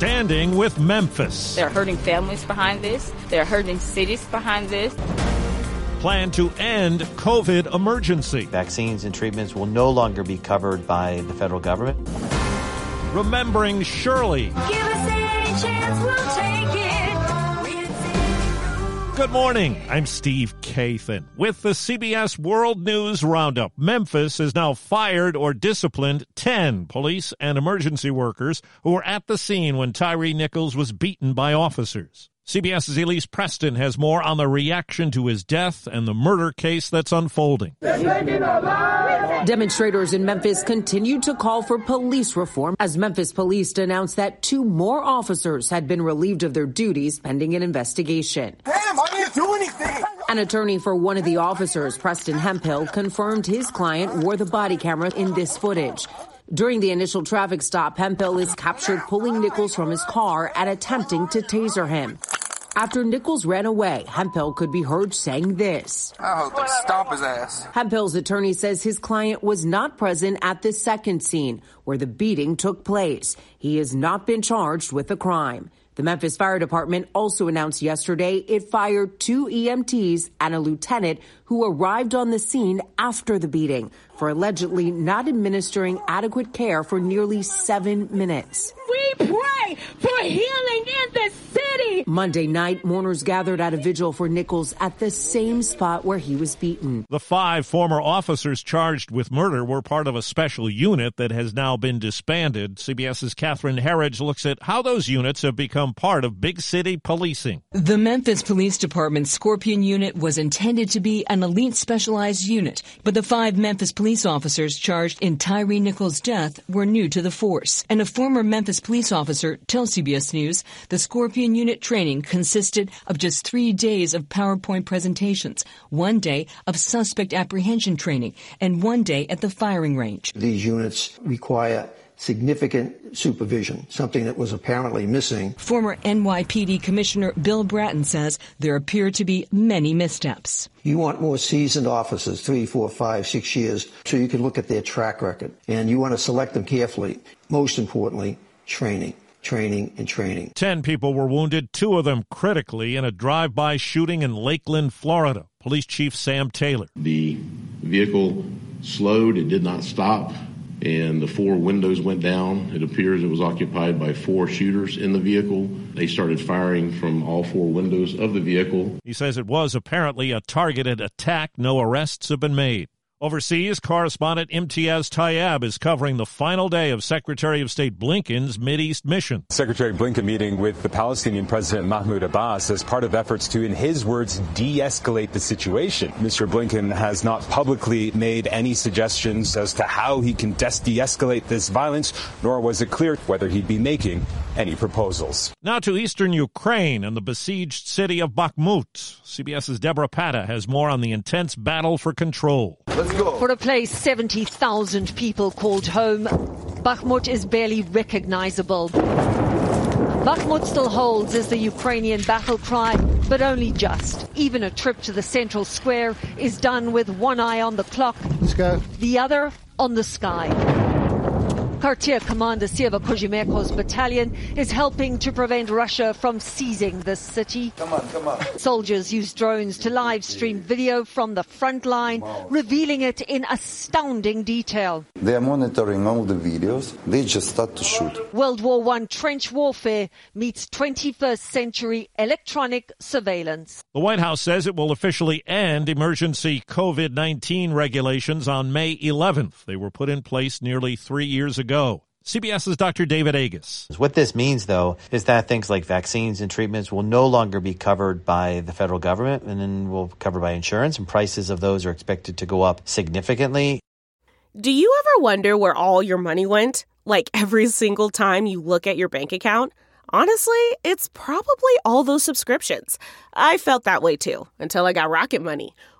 Standing with Memphis. They're hurting families behind this. They're hurting cities behind this. Plan to end COVID emergency. Vaccines and treatments will no longer be covered by the federal government. Remembering Shirley. Give us any chance, we'll take it. Good morning. I'm Steve Kathan with the CBS World News Roundup. Memphis has now fired or disciplined 10 police and emergency workers who were at the scene when Tyre Nichols was beaten by officers. CBS's Elise Preston has more on the reaction to his death and the murder case that's unfolding. Demonstrators in Memphis continued to call for police reform as Memphis police announced that two more officers had been relieved of their duties pending an investigation. I didn't do anything. An attorney for one of the officers, Preston Hemphill, confirmed his client wore the body camera in this footage. During the initial traffic stop, Hemphill is captured pulling Nichols from his car and attempting to taser him. After Nichols ran away, Hemphill could be heard saying this. I hope they stomp his ass. Hemphill's attorney says his client was not present at the second scene where the beating took place. He has not been charged with the crime. The Memphis Fire Department also announced yesterday it fired two EMTs and a lieutenant who arrived on the scene after the beating for allegedly not administering adequate care for nearly seven minutes. We pray for healing in the city. Monday night, mourners gathered at a vigil for Nichols at the same spot where he was beaten. The five former officers charged with murder were part of a special unit that has now been disbanded. CBS's Catherine Herridge looks at how those units have become part of big city policing. The Memphis Police Department's Scorpion Unit was intended to be an elite specialized unit, but the five Memphis police officers charged in Tyre Nichols' death were new to the force. And a former Memphis police officer tells CBS News the Scorpion Unit training consisted of just three days of PowerPoint presentations, one day of suspect apprehension training, and one day at the firing range. These units require significant supervision, something that was apparently missing. Former NYPD Commissioner Bill Bratton says there appear to be many missteps. You want more seasoned officers, three, four, five, six years, so you can look at their track record. And you want to select them carefully. Most importantly, training, training, and training. Ten people were wounded, two of them critically, in a drive by shooting in Lakeland, Florida. Police Chief Sam Taylor. The vehicle slowed, it did not stop, and the four windows went down. It appears it was occupied by four shooters in the vehicle. They started firing from all four windows of the vehicle. He says it was apparently a targeted attack. No arrests have been made. Overseas, correspondent Imtiaz Tyab is covering the final day of Secretary of State Blinken's Mideast mission. Secretary Blinken meeting with the Palestinian President Mahmoud Abbas as part of efforts to, in his words, de-escalate the situation. Mr. Blinken has not publicly made any suggestions as to how he can de-escalate this violence, nor was it clear whether he'd be making any proposals. Now to eastern Ukraine and the besieged city of Bakhmut. CBS's Debora Patta has more on the intense battle for control. Let's go. For a place 70,000 people called home, Bakhmut is barely recognizable. Bakhmut still holds as the Ukrainian battle cry, but only just. Even a trip to the central square is done with one eye on the clock, Let's go. the other on the sky. Quartier Commander Sieva Kozimeko's battalion is helping to prevent Russia from seizing the city. Come on, come on. Soldiers use drones to live stream video from the front line, revealing it in astounding detail. They are monitoring all the videos. They just start to shoot. World War I trench warfare meets 21st century electronic surveillance. The White House says it will officially end emergency COVID 19 regulations on May 11th. They were put in place nearly three years ago ago. CBS's Dr. David Agus. What this means, though, is that things like vaccines and treatments will no longer be covered by the federal government and then will be covered by insurance, and prices of those are expected to go up significantly. Do you ever wonder where all your money went? Like every single time you look at your bank account? Honestly, it's probably all those subscriptions. I felt that way too until I got Rocket Money.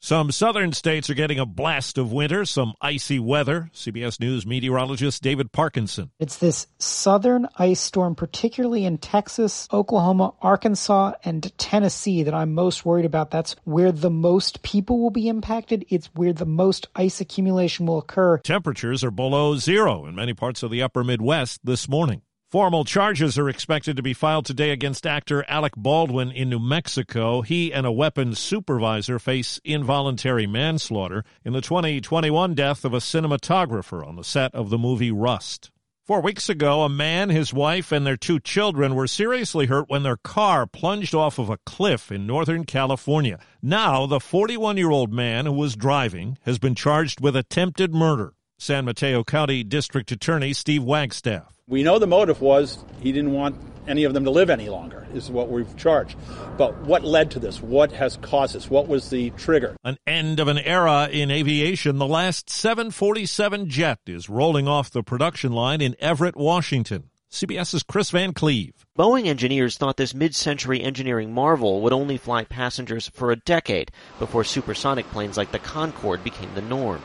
Some southern states are getting a blast of winter, some icy weather. CBS News meteorologist David Parkinson. It's this southern ice storm, particularly in Texas, Oklahoma, Arkansas, and Tennessee, that I'm most worried about. That's where the most people will be impacted. It's where the most ice accumulation will occur. Temperatures are below zero in many parts of the upper Midwest this morning. Formal charges are expected to be filed today against actor Alec Baldwin in New Mexico. He and a weapons supervisor face involuntary manslaughter in the 2021 death of a cinematographer on the set of the movie Rust. Four weeks ago, a man, his wife, and their two children were seriously hurt when their car plunged off of a cliff in Northern California. Now, the 41 year old man who was driving has been charged with attempted murder. San Mateo County District Attorney Steve Wagstaffe. We know the motive was he didn't want any of them to live any longer, is what we've charged. But what led to this? What has caused this? What was the trigger? An end of an era in aviation. The last 747 jet is rolling off the production line in Everett, Washington. CBS's Chris Van Cleave. Boeing engineers thought this mid century engineering marvel would only fly passengers for a decade before supersonic planes like the Concorde became the norm.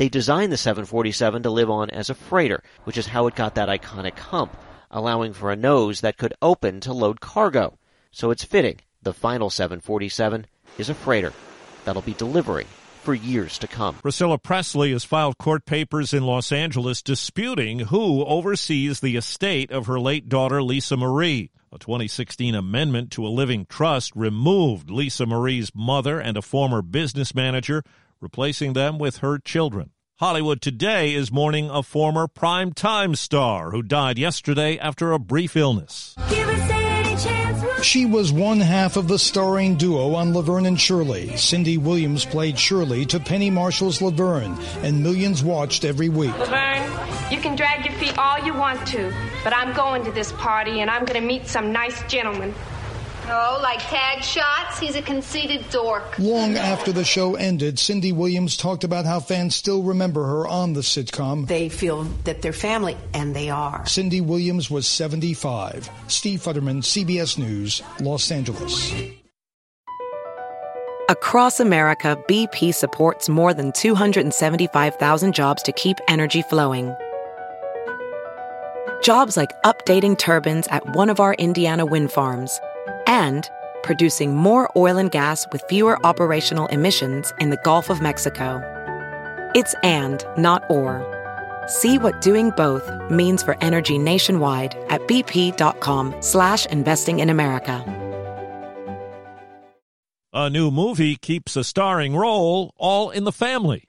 They designed the 747 to live on as a freighter, which is how it got that iconic hump, allowing for a nose that could open to load cargo. So it's fitting the final 747 is a freighter that'll be delivering for years to come. Priscilla Presley has filed court papers in Los Angeles disputing who oversees the estate of her late daughter, Lisa Marie. A 2016 amendment to a living trust removed Lisa Marie's mother and a former business manager replacing them with her children. Hollywood Today is mourning a former prime-time star who died yesterday after a brief illness. She was one half of the starring duo on Laverne and Shirley. Cindy Williams played Shirley to Penny Marshall's Laverne, and millions watched every week. Laverne, you can drag your feet all you want to, but I'm going to this party and I'm going to meet some nice gentlemen. Oh, like tag shots? He's a conceited dork. Long after the show ended, Cindy Williams talked about how fans still remember her on the sitcom. They feel that they're family, and they are. Cindy Williams was 75. Steve Futterman, CBS News, Los Angeles. Across America, BP supports more than 275,000 jobs to keep energy flowing. Jobs like updating turbines at one of our Indiana wind farms and producing more oil and gas with fewer operational emissions in the Gulf of Mexico. It's and, not or. See what doing both means for energy nationwide at bp.com slash investing in America. A new movie keeps a starring role all in the family.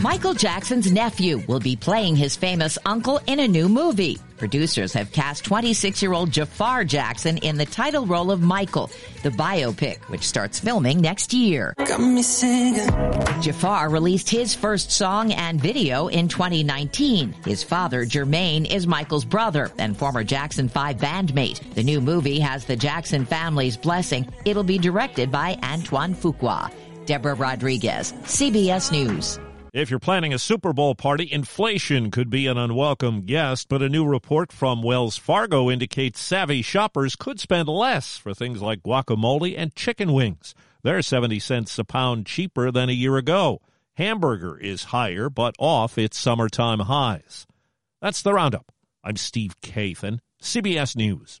Michael Jackson's nephew will be playing his famous uncle in a new movie. Producers have cast 26 year old Jafar Jackson in the title role of Michael, the biopic, which starts filming next year. Jafar released his first song and video in 2019. His father, Jermaine, is Michael's brother and former Jackson 5 bandmate. The new movie has the Jackson family's blessing. It'll be directed by Antoine Fuqua. Deborah Rodriguez, CBS News. If you're planning a Super Bowl party, inflation could be an unwelcome guest, but a new report from Wells Fargo indicates savvy shoppers could spend less for things like guacamole and chicken wings. They're 70 cents a pound cheaper than a year ago. Hamburger is higher, but off its summertime highs. That's the roundup. I'm Steve Kathan, CBS News.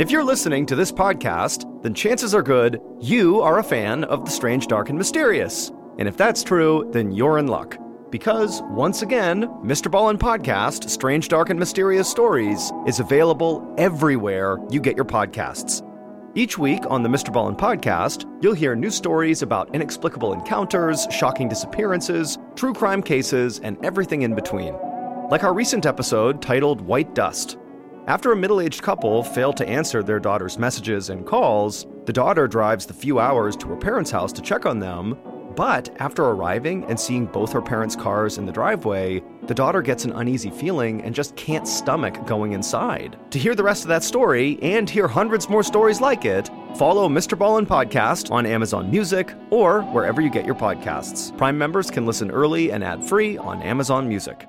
If you're listening to this podcast, then chances are good you are a fan of the strange, dark, and mysterious. And if that's true, then you're in luck. Because, once again, Mr. Ballen Podcast, Strange, Dark, and Mysterious Stories, is available everywhere you get your podcasts. Each week on the Mr. Ballen Podcast, you'll hear new stories about inexplicable encounters, shocking disappearances, true crime cases, and everything in between. Like our recent episode titled White Dust. After a middle aged couple fail to answer their daughter's messages and calls, the daughter drives the few hours to her parents' house to check on them. But after arriving and seeing both her parents' cars in the driveway, the daughter gets an uneasy feeling and just can't stomach going inside. To hear the rest of that story and hear hundreds more stories like it, follow Mr. Ballen Podcast on Amazon Music or wherever you get your podcasts. Prime members can listen early and ad free on Amazon Music.